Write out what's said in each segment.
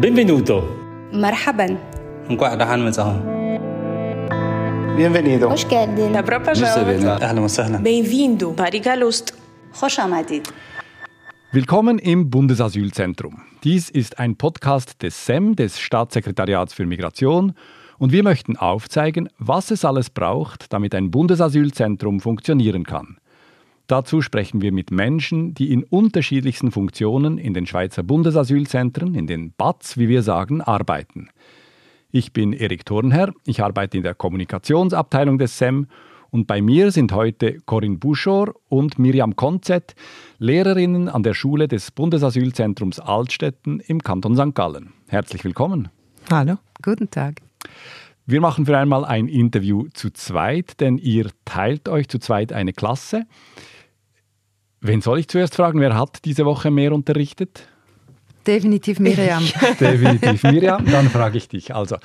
Benvenuto. مرحبا. نكون رحان مزاهم. Bienvenido. خوش قاعدين. مبروك بجاوة. أهلا وسهلا. Bem-vindo. Bariga Lust. خوش Willkommen im Bundesasylzentrum. Dies ist ein Podcast des SEM, des Staatssekretariats für Migration, und wir möchten aufzeigen, was es alles braucht, damit ein Bundesasylzentrum funktionieren kann. Dazu sprechen wir mit Menschen, die in unterschiedlichsten Funktionen in den Schweizer Bundesasylzentren, in den BATS, wie wir sagen, arbeiten. Ich bin Erik Thurnherr, ich arbeite in der Kommunikationsabteilung des SEM und bei mir sind heute Corinne Buschor und Miriam Konzett, Lehrerinnen an der Schule des Bundesasylzentrums Altstetten im Kanton St. Gallen. Herzlich willkommen. Hallo, guten Tag. Wir machen für einmal ein Interview zu zweit, denn ihr teilt euch zu zweit eine Klasse. Wen soll ich zuerst fragen? Wer hat diese Woche mehr unterrichtet? Definitiv Miriam. Definitiv Miriam. Dann frage ich dich. Also,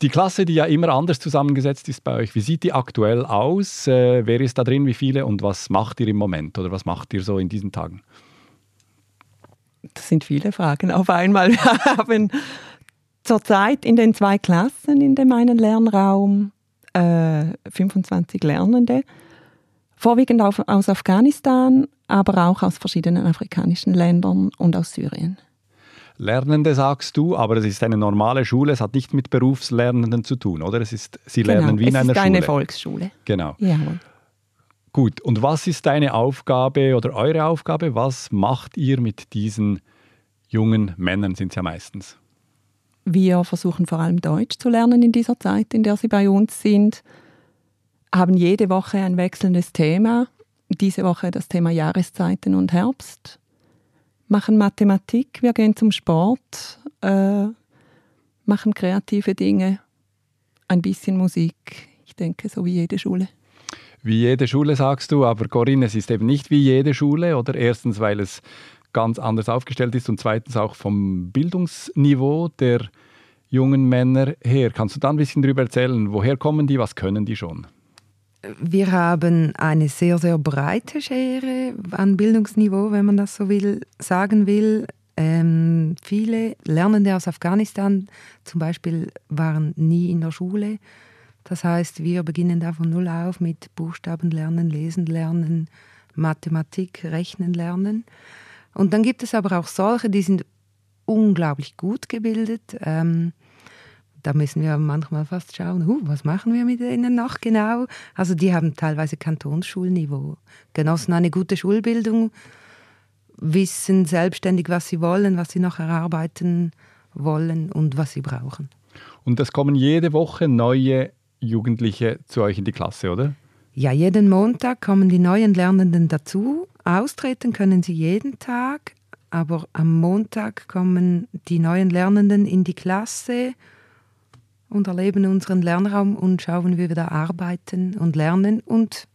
die Klasse, die ja immer anders zusammengesetzt ist bei euch, wie sieht die aktuell aus? Äh, wer ist da drin, wie viele und was macht ihr im Moment oder was macht ihr so in diesen Tagen? Das sind viele Fragen auf einmal. Wir haben zurzeit in den zwei Klassen in dem einen Lernraum äh, 25 Lernende, vorwiegend aus Afghanistan, aber auch aus verschiedenen afrikanischen Ländern und aus Syrien. Lernende sagst du, aber es ist eine normale Schule, es hat nicht mit Berufslernenden zu tun, oder? Es ist, sie lernen wie in Genau, es einer ist eine Schule. Volksschule. Genau. Jawohl. Gut, und was ist deine Aufgabe oder eure Aufgabe? Was macht ihr mit diesen jungen Männern, sind es ja meistens? Wir versuchen vor allem Deutsch zu lernen in dieser Zeit, in der sie bei uns sind, haben jede Woche ein wechselndes Thema. Diese Woche das Thema Jahreszeiten und Herbst. Machen Mathematik, wir gehen zum Sport, äh, machen kreative Dinge, ein bisschen Musik. Ich denke, so wie jede Schule. Wie jede Schule sagst du, aber Corinne, es ist eben nicht wie jede Schule, oder? Erstens, weil es ganz anders aufgestellt ist und zweitens auch vom Bildungsniveau der jungen Männer her. Kannst du da ein bisschen darüber erzählen, woher kommen die, was können die schon? Wir haben eine sehr, sehr breite Schere an Bildungsniveau, wenn man das so will, sagen will. Ähm, viele Lernende aus Afghanistan zum Beispiel waren nie in der Schule. Das heißt, wir beginnen da von Null auf mit Buchstaben lernen, Lesen lernen, Mathematik, Rechnen lernen. Und dann gibt es aber auch solche, die sind unglaublich gut gebildet. Ähm, da müssen wir manchmal fast schauen, huh, was machen wir mit denen noch genau? Also die haben teilweise Kantonsschulniveau, genossen eine gute Schulbildung, wissen selbstständig, was sie wollen, was sie noch erarbeiten wollen und was sie brauchen. Und es kommen jede Woche neue Jugendliche zu euch in die Klasse, oder? Ja, jeden Montag kommen die neuen Lernenden dazu. Austreten können sie jeden Tag, aber am Montag kommen die neuen Lernenden in die Klasse und erleben unseren Lernraum und schauen, wie wir da arbeiten und lernen und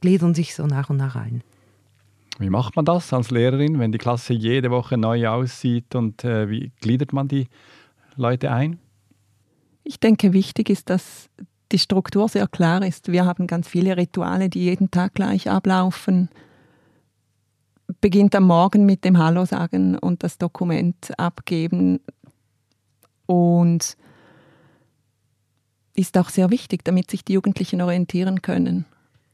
gliedern sich so nach und nach ein. Wie macht man das als Lehrerin, wenn die Klasse jede Woche neu aussieht und äh, wie gliedert man die Leute ein? Ich denke, wichtig ist, dass die Struktur sehr klar ist. Wir haben ganz viele Rituale, die jeden Tag gleich ablaufen. Beginnt am Morgen mit dem Hallo sagen und das Dokument abgeben. Und ist auch sehr wichtig, damit sich die Jugendlichen orientieren können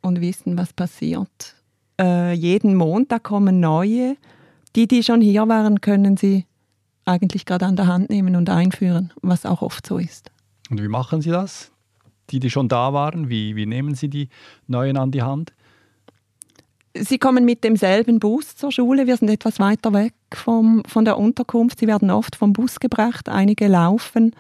und wissen, was passiert. Äh, jeden Montag kommen neue. Die, die schon hier waren, können sie eigentlich gerade an der Hand nehmen und einführen, was auch oft so ist. Und wie machen Sie das? Die, die schon da waren, wie, wie nehmen Sie die Neuen an die Hand? Sie kommen mit demselben Bus zur Schule. Wir sind etwas weiter weg vom, von der Unterkunft. Sie werden oft vom Bus gebracht, einige laufen.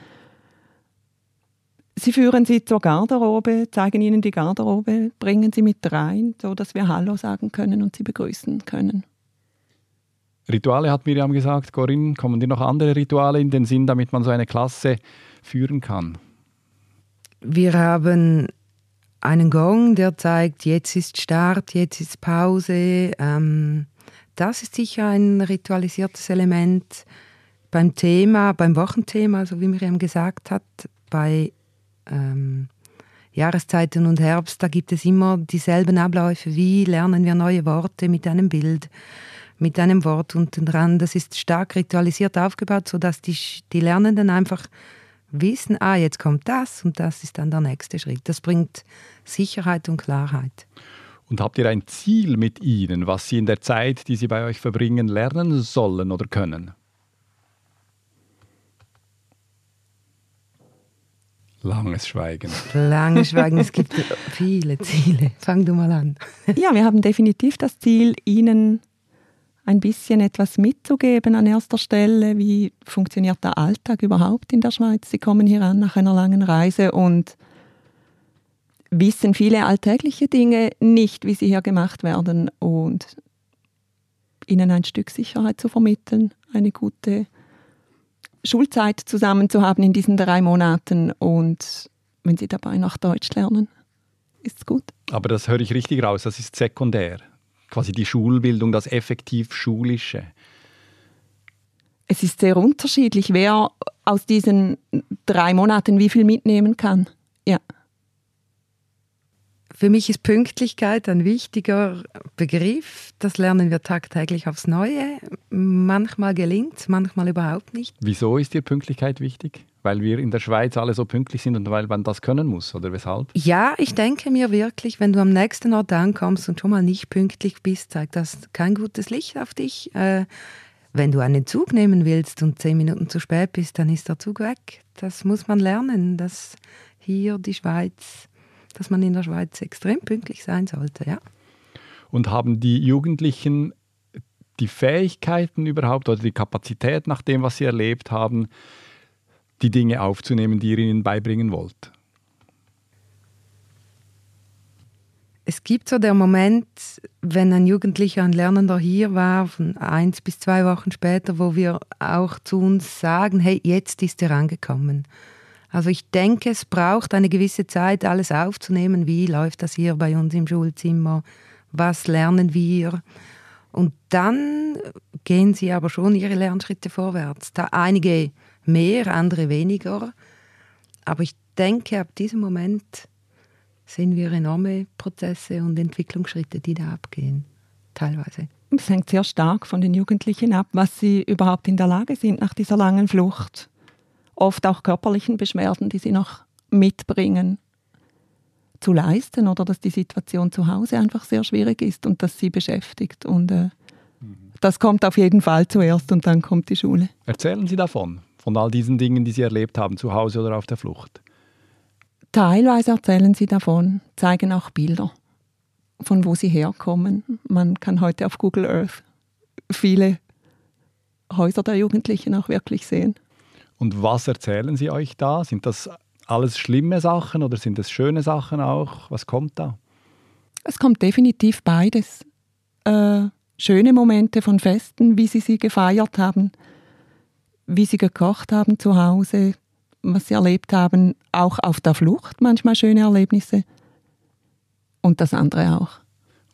Sie führen sie zur Garderobe, zeigen ihnen die Garderobe, bringen sie mit rein, sodass wir Hallo sagen können und sie begrüßen können. Rituale hat Miriam gesagt. Corinne, kommen dir noch andere Rituale in den Sinn, damit man so eine Klasse führen kann? Wir haben einen Gong, der zeigt, jetzt ist Start, jetzt ist Pause. Ähm, das ist sicher ein ritualisiertes Element. Beim Thema, beim Wochenthema, so wie Miriam gesagt hat, bei ähm, Jahreszeiten und Herbst, da gibt es immer dieselben Abläufe. Wie lernen wir neue Worte mit einem Bild? mit einem Wort unten dran. Das ist stark ritualisiert aufgebaut, sodass die, die Lernenden einfach wissen, ah, jetzt kommt das und das ist dann der nächste Schritt. Das bringt Sicherheit und Klarheit. Und habt ihr ein Ziel mit ihnen, was sie in der Zeit, die sie bei euch verbringen, lernen sollen oder können? Langes Schweigen. Langes Schweigen, es gibt viele Ziele. Fang du mal an. Ja, wir haben definitiv das Ziel, Ihnen ein bisschen etwas mitzugeben an erster Stelle. Wie funktioniert der Alltag überhaupt in der Schweiz? Sie kommen hier an nach einer langen Reise und wissen viele alltägliche Dinge nicht, wie sie hier gemacht werden und ihnen ein Stück Sicherheit zu vermitteln, eine gute Schulzeit zusammen zu haben in diesen drei Monaten und wenn sie dabei noch Deutsch lernen, ist es gut. Aber das höre ich richtig raus, das ist sekundär. Quasi die Schulbildung, das effektiv Schulische. Es ist sehr unterschiedlich, wer aus diesen drei Monaten wie viel mitnehmen kann. Ja. Für mich ist Pünktlichkeit ein wichtiger Begriff. Das lernen wir tagtäglich aufs Neue. Manchmal gelingt es, manchmal überhaupt nicht. Wieso ist dir Pünktlichkeit wichtig? Weil wir in der Schweiz alle so pünktlich sind und weil man das können muss, oder weshalb? Ja, ich denke mir wirklich, wenn du am nächsten Ort ankommst und schon mal nicht pünktlich bist, zeigt das kein gutes Licht auf dich. Äh, wenn du einen Zug nehmen willst und zehn Minuten zu spät bist, dann ist der Zug weg. Das muss man lernen, dass hier die Schweiz dass man in der Schweiz extrem pünktlich sein sollte. Ja. Und haben die Jugendlichen die Fähigkeiten überhaupt oder die Kapazität nach dem, was sie erlebt haben, die Dinge aufzunehmen, die ihr ihnen beibringen wollt? Es gibt so der Moment, wenn ein Jugendlicher, ein Lernender hier war, von eins bis zwei Wochen später, wo wir auch zu uns sagen, hey, jetzt ist er angekommen. Also ich denke, es braucht eine gewisse Zeit, alles aufzunehmen. Wie läuft das hier bei uns im Schulzimmer? Was lernen wir? Und dann gehen sie aber schon ihre Lernschritte vorwärts. Da einige mehr, andere weniger. Aber ich denke, ab diesem Moment sehen wir enorme Prozesse und Entwicklungsschritte, die da abgehen, teilweise. Es hängt sehr stark von den Jugendlichen ab, was sie überhaupt in der Lage sind nach dieser langen Flucht oft auch körperlichen Beschwerden, die sie noch mitbringen, zu leisten oder dass die Situation zu Hause einfach sehr schwierig ist und dass sie beschäftigt. Und äh, mhm. das kommt auf jeden Fall zuerst und dann kommt die Schule. Erzählen Sie davon, von all diesen Dingen, die Sie erlebt haben, zu Hause oder auf der Flucht. Teilweise erzählen sie davon, zeigen auch Bilder, von wo sie herkommen. Man kann heute auf Google Earth viele Häuser der Jugendlichen auch wirklich sehen. Und was erzählen sie euch da? Sind das alles schlimme Sachen oder sind es schöne Sachen auch? Was kommt da? Es kommt definitiv beides. Äh, schöne Momente von Festen, wie sie sie gefeiert haben, wie sie gekocht haben zu Hause, was sie erlebt haben, auch auf der Flucht manchmal schöne Erlebnisse. Und das andere auch.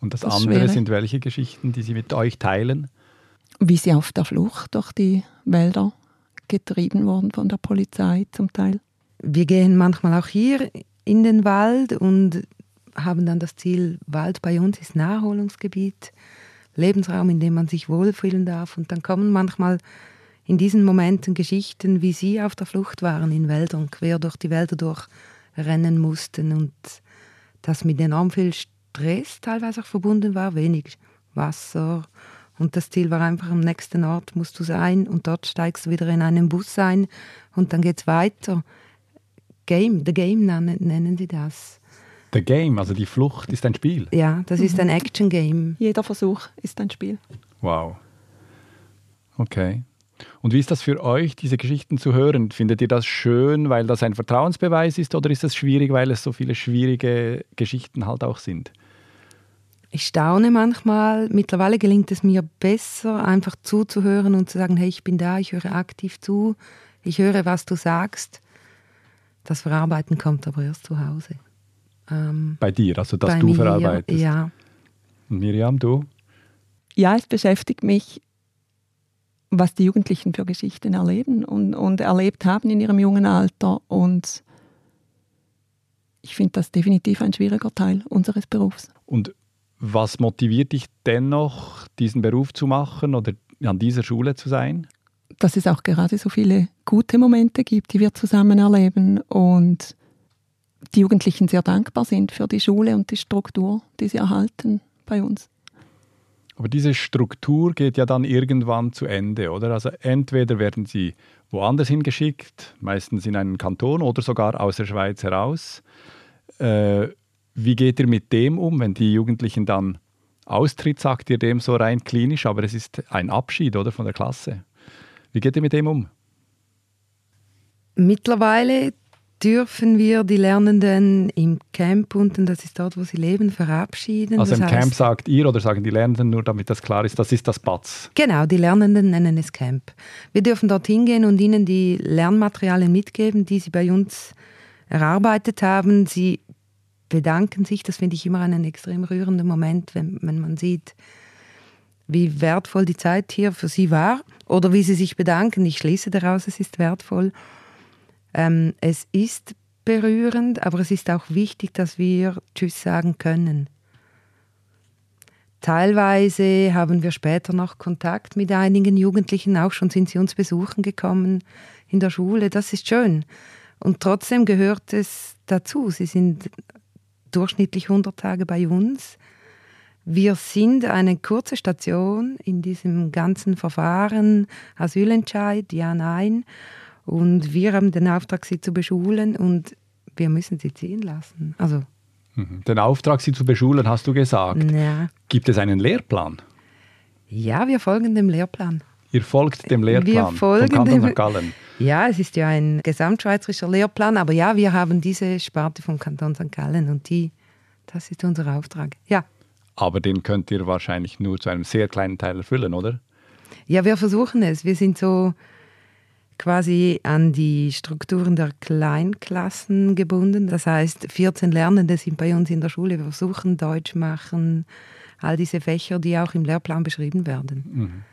Und das, das andere Schwere. sind welche Geschichten, die sie mit euch teilen? Wie sie auf der Flucht durch die Wälder getrieben worden von der Polizei zum Teil. Wir gehen manchmal auch hier in den Wald und haben dann das Ziel, Wald bei uns ist Naherholungsgebiet, Lebensraum, in dem man sich wohlfühlen darf. Und dann kommen manchmal in diesen Momenten Geschichten, wie sie auf der Flucht waren in Wäldern, quer durch die Wälder durchrennen mussten und das mit enorm viel Stress teilweise auch verbunden war, wenig Wasser, und das Ziel war einfach, am nächsten Ort musst du sein und dort steigst du wieder in einen Bus ein und dann geht es weiter. Game, The Game nennen, nennen sie das. The Game, also die Flucht ist ein Spiel? Ja, das ist ein Action-Game. Jeder Versuch ist ein Spiel. Wow. Okay. Und wie ist das für euch, diese Geschichten zu hören? Findet ihr das schön, weil das ein Vertrauensbeweis ist oder ist das schwierig, weil es so viele schwierige Geschichten halt auch sind? Ich staune manchmal. Mittlerweile gelingt es mir besser, einfach zuzuhören und zu sagen, hey, ich bin da, ich höre aktiv zu, ich höre, was du sagst. Das Verarbeiten kommt aber erst zu Hause. Ähm, bei dir, also dass du mir, verarbeitest? Ja. Und Miriam, du? Ja, es beschäftigt mich, was die Jugendlichen für Geschichten erleben und, und erlebt haben in ihrem jungen Alter. Und ich finde das definitiv ein schwieriger Teil unseres Berufs. Und Was motiviert dich dennoch, diesen Beruf zu machen oder an dieser Schule zu sein? Dass es auch gerade so viele gute Momente gibt, die wir zusammen erleben und die Jugendlichen sehr dankbar sind für die Schule und die Struktur, die sie erhalten bei uns. Aber diese Struktur geht ja dann irgendwann zu Ende, oder? Also entweder werden sie woanders hingeschickt, meistens in einen Kanton oder sogar aus der Schweiz heraus. Äh, wie geht ihr mit dem um, wenn die Jugendlichen dann austritt, sagt ihr dem so rein klinisch, aber es ist ein Abschied, oder, von der Klasse. Wie geht ihr mit dem um? Mittlerweile dürfen wir die Lernenden im Camp unten, das ist dort, wo sie leben, verabschieden. Also das im heißt, Camp sagt ihr oder sagen die Lernenden, nur damit das klar ist, das ist das BATS. Genau, die Lernenden nennen es Camp. Wir dürfen dort hingehen und ihnen die Lernmaterialien mitgeben, die sie bei uns erarbeitet haben. Sie bedanken sich, das finde ich immer einen extrem rührenden Moment, wenn, wenn man sieht, wie wertvoll die Zeit hier für sie war oder wie sie sich bedanken. Ich schließe daraus, es ist wertvoll. Ähm, es ist berührend, aber es ist auch wichtig, dass wir Tschüss sagen können. Teilweise haben wir später noch Kontakt mit einigen Jugendlichen, auch schon sind sie uns besuchen gekommen in der Schule. Das ist schön. Und trotzdem gehört es dazu. Sie sind durchschnittlich 100 Tage bei uns. Wir sind eine kurze Station in diesem ganzen Verfahren, Asylentscheid, ja, nein. Und wir haben den Auftrag, sie zu beschulen und wir müssen sie ziehen lassen. Also, Mhm. Den Auftrag, sie zu beschulen, hast du gesagt. ja. Gibt es einen Lehrplan? ja, wir folgen dem Lehrplan. Ihr folgt dem Lehrplan folgen vom Kanton St. Gallen. Ja, es ist ja ein gesamtschweizerischer Lehrplan, aber ja, wir haben diese Sparte vom Kanton St. Gallen und die, das ist unser Auftrag. Ja. Aber den könnt ihr wahrscheinlich nur zu einem sehr kleinen Teil erfüllen, oder? Ja, wir versuchen es. Wir sind so quasi an die Strukturen der Kleinklassen gebunden. Das heißt, 14 Lernende sind bei uns in der Schule. Wir versuchen Deutsch machen, all diese Fächer, die auch im Lehrplan beschrieben werden.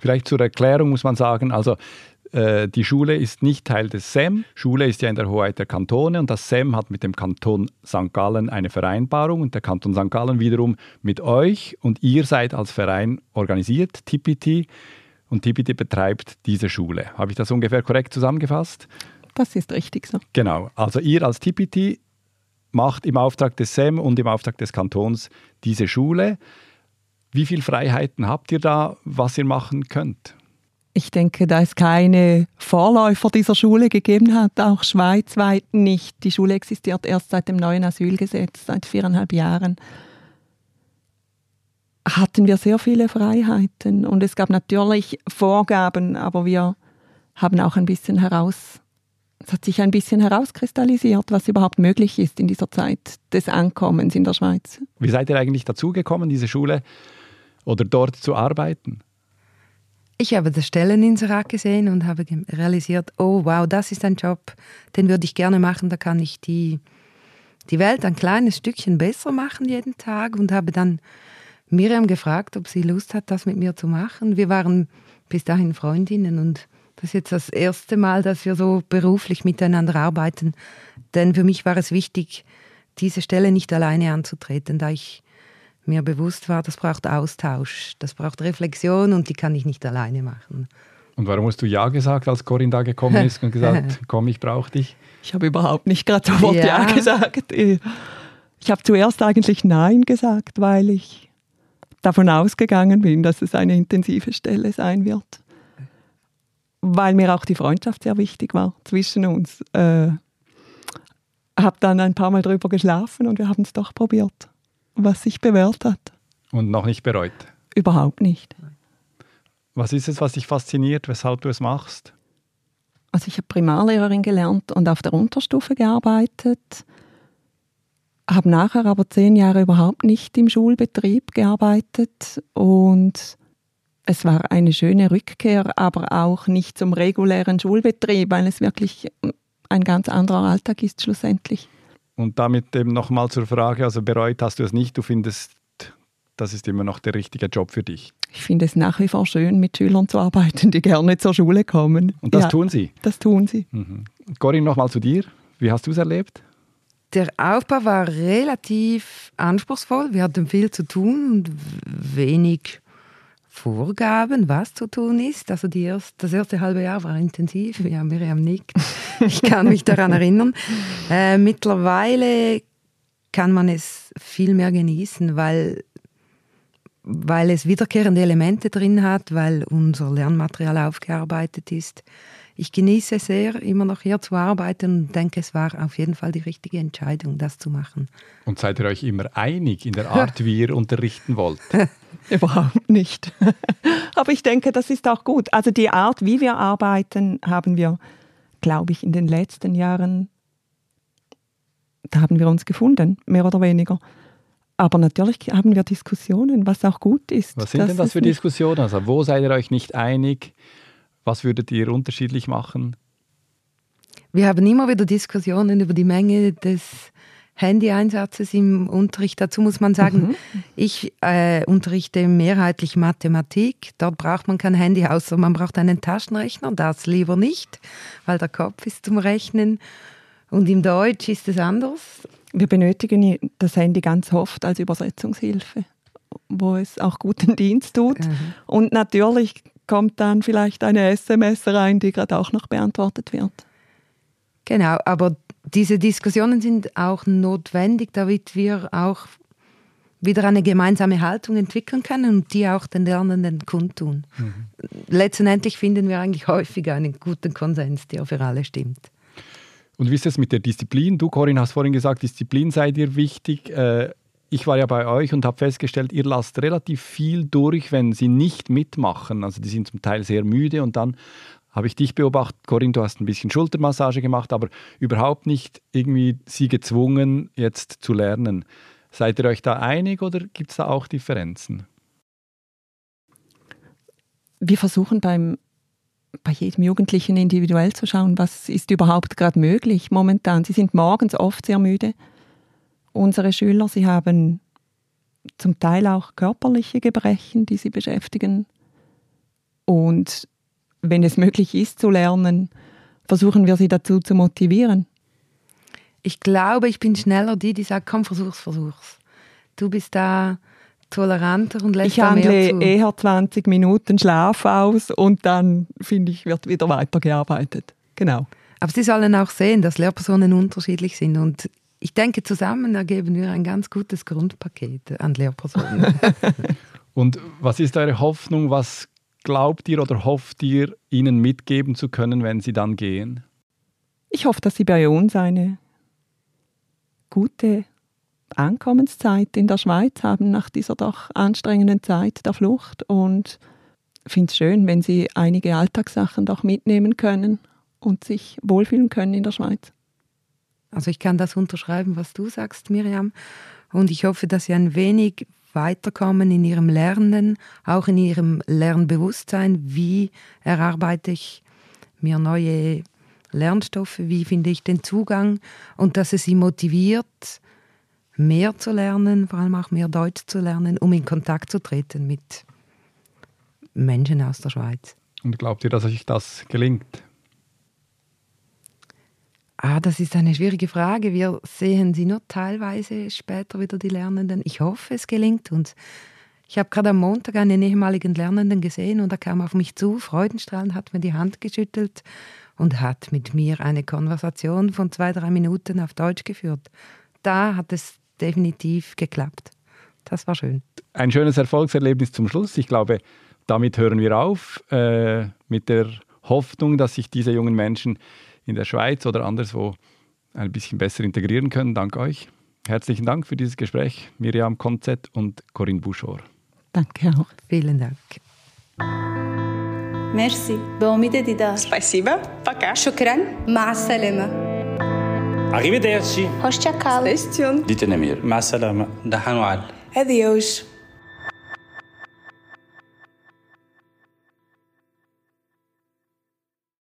Vielleicht zur Erklärung muss man sagen, also äh, die Schule ist nicht Teil des SEM. Schule ist ja in der Hoheit der Kantone und das SEM hat mit dem Kanton St. Gallen eine Vereinbarung und der Kanton St. Gallen wiederum mit euch und ihr seid als Verein organisiert, TPT, und TPT betreibt diese Schule. Habe ich das ungefähr korrekt zusammengefasst? Das ist richtig so. Genau, also ihr als TPT macht im Auftrag des SEM und im Auftrag des Kantons diese Schule. Wie viele Freiheiten habt ihr da, was ihr machen könnt? Ich denke, da es keine Vorläufer dieser Schule gegeben hat, auch schweizweit nicht. Die Schule existiert erst seit dem neuen Asylgesetz, seit viereinhalb Jahren. Hatten wir sehr viele Freiheiten und es gab natürlich Vorgaben, aber wir haben auch ein bisschen heraus, es hat sich ein bisschen herauskristallisiert, was überhaupt möglich ist in dieser Zeit des Ankommens in der Schweiz. Wie seid ihr eigentlich dazugekommen, diese Schule oder dort zu arbeiten? Ich habe das Stelleninserat gesehen und habe realisiert, oh wow, das ist ein Job, den würde ich gerne machen, da kann ich die, die Welt ein kleines Stückchen besser machen jeden Tag und habe dann Miriam gefragt, ob sie Lust hat, das mit mir zu machen. Wir waren bis dahin Freundinnen und das ist jetzt das erste Mal, dass wir so beruflich miteinander arbeiten. Denn für mich war es wichtig, diese Stelle nicht alleine anzutreten, da ich mir bewusst war, das braucht Austausch, das braucht Reflexion und die kann ich nicht alleine machen. Und warum hast du Ja gesagt, als Corinne da gekommen ist und gesagt, komm, ich brauche dich? Ich habe überhaupt nicht gerade sofort ja. Ja. gesagt. Ich habe zuerst eigentlich Nein gesagt, weil ich davon ausgegangen bin, dass es eine intensive Stelle sein wird. Weil mir auch die Freundschaft sehr wichtig war zwischen uns. Äh, habe dann ein paar Mal drüber geschlafen und wir haben es doch probiert, was sich bewährt hat. Und noch nicht bereut. Überhaupt nicht. Was ist es, was dich fasziniert, weshalb du es machst? Also ich habe Primarlehrerin gelernt und auf der Unterstufe gearbeitet, habe nachher aber zehn Jahre überhaupt nicht im Schulbetrieb gearbeitet und es war eine schöne Rückkehr, aber auch nicht zum regulären Schulbetrieb, weil es wirklich ein ganz anderer Alltag ist schlussendlich. Und damit eben nochmal zur Frage, also bereut hast du es nicht, du findest, das ist immer noch der richtige Job für dich. Ich finde es nach wie vor schön, mit Schülern zu arbeiten, die gerne zur Schule kommen. Und das Ja, tun sie. Das tun sie. Mhm. Corinne, nochmal zu dir. Wie hast du es erlebt? Der Aufbau war relativ anspruchsvoll. Wir hatten viel zu tun und wenig Vorgaben, was zu tun ist. Also erst, das erste halbe Jahr war intensiv. Ja, Miriam nickt. Ich kann mich daran erinnern. Äh, mittlerweile kann man es viel mehr genießen, weil, weil es wiederkehrende Elemente drin hat, weil unser Lernmaterial aufgearbeitet ist. Ich genieße sehr, immer noch hier zu arbeiten und denke, es war auf jeden Fall die richtige Entscheidung, das zu machen. Und seid ihr euch immer einig in der Art, wie ihr unterrichten wollt? Überhaupt nicht. Aber ich denke, das ist auch gut. Also die Art, wie wir arbeiten, haben wir, glaube ich, in den letzten Jahren, da haben wir uns gefunden, mehr oder weniger. Aber natürlich haben wir Diskussionen, was auch gut ist. Was sind denn das für Diskussionen? Also wo seid ihr euch nicht einig? Was würdet ihr unterschiedlich machen? Wir haben immer wieder Diskussionen über die Menge des Handy-Einsatzes im Unterricht. Dazu muss man sagen, mhm. ich äh, unterrichte mehrheitlich Mathematik. Dort braucht man kein Handy, außer man braucht einen Taschenrechner. Das lieber nicht, weil der Kopf ist zum Rechnen. Und im Deutsch ist es anders. Wir benötigen das Handy ganz oft als Übersetzungshilfe, wo es auch guten Dienst tut. Mhm. Und natürlich kommt dann vielleicht eine SMS rein, die gerade auch noch beantwortet wird. Genau, aber diese Diskussionen sind auch notwendig, damit wir auch wieder eine gemeinsame Haltung entwickeln können und die auch den Lernenden kundtun. Mhm. Letztendlich finden wir eigentlich häufig einen guten Konsens, der für alle stimmt. Und wie ist es mit der Disziplin? Du, Corinne, hast vorhin gesagt, Disziplin sei dir wichtig. Äh, ich war ja bei euch und habe festgestellt, ihr lasst relativ viel durch, wenn sie nicht mitmachen. Also die sind zum Teil sehr müde und dann habe ich dich beobachtet, Corinne, du hast ein bisschen Schultermassage gemacht, aber überhaupt nicht irgendwie sie gezwungen, jetzt zu lernen. Seid ihr euch da einig oder gibt es da auch Differenzen? Wir versuchen beim, bei jedem Jugendlichen individuell zu schauen, was ist überhaupt gerade möglich momentan. Sie sind morgens oft sehr müde unsere Schüler, sie haben zum Teil auch körperliche Gebrechen, die sie beschäftigen. Und wenn es möglich ist zu lernen, versuchen wir sie dazu zu motivieren. Ich glaube, ich bin schneller die, die sagt, komm, versuch's, versuch's. Du bist da toleranter und lässt Ich handle eher 20 Minuten Schlaf aus und dann, finde ich, wird wieder weitergearbeitet. Genau. Aber Sie sollen auch sehen, dass Lehrpersonen unterschiedlich sind und ich denke, zusammen ergeben wir ein ganz gutes Grundpaket an Lehrpersonen. Und was ist eure Hoffnung? Was glaubt ihr oder hofft ihr, ihnen mitgeben zu können, wenn sie dann gehen? Ich hoffe, dass sie bei uns eine gute Ankommenszeit in der Schweiz haben nach dieser doch anstrengenden Zeit der Flucht und finde es schön, wenn sie einige Alltagssachen doch mitnehmen können und sich wohlfühlen können in der Schweiz. Also ich kann das unterschreiben, was du sagst, Miriam. Und ich hoffe, dass Sie ein wenig weiterkommen in Ihrem Lernen, auch in Ihrem Lernbewusstsein. Wie erarbeite ich mir neue Lernstoffe? Wie finde ich den Zugang? Und dass es Sie motiviert, mehr zu lernen, vor allem auch mehr Deutsch zu lernen, um in Kontakt zu treten mit Menschen aus der Schweiz. Und glaubt ihr, dass euch das gelingt? Ah, das ist eine schwierige Frage. Wir sehen sie nur teilweise später wieder, die Lernenden. Ich hoffe, es gelingt uns. Ich habe gerade am Montag einen ehemaligen Lernenden gesehen und er kam auf mich zu, freudenstrahlend, hat mir die Hand geschüttelt und hat mit mir eine Konversation von zwei, drei Minuten auf Deutsch geführt. Da hat es definitiv geklappt. Das war schön. Ein schönes Erfolgserlebnis zum Schluss. Ich glaube, damit hören wir auf äh, mit der Hoffnung, dass sich diese jungen Menschen in der Schweiz oder anderswo ein bisschen besser integrieren können. Dank euch. Herzlichen Dank für dieses Gespräch, Miriam Konzett und Corinne Buschor. Danke auch. Vielen Dank. Merci. Bon midi didar. Спасибо. Пока. Шукран. Ма салема. Arrivederci. Hoşça kal. Sestyon. Dite nemir. Ma salama. Dahanual. Adeus.